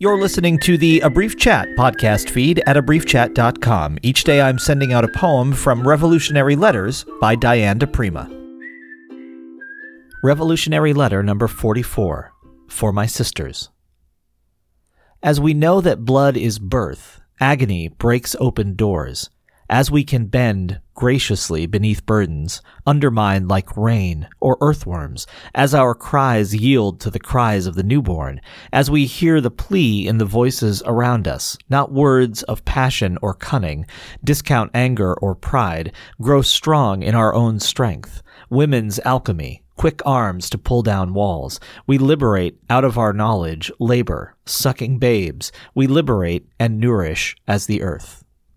You're listening to the A Brief Chat podcast feed at abriefchat.com. Each day I'm sending out a poem from Revolutionary Letters by Diane di Prima. Revolutionary Letter number 44 For My Sisters. As we know that blood is birth, agony breaks open doors. As we can bend graciously beneath burdens, undermined like rain or earthworms, as our cries yield to the cries of the newborn, as we hear the plea in the voices around us, not words of passion or cunning, discount anger or pride, grow strong in our own strength, women's alchemy, quick arms to pull down walls. We liberate out of our knowledge labor, sucking babes. We liberate and nourish as the earth.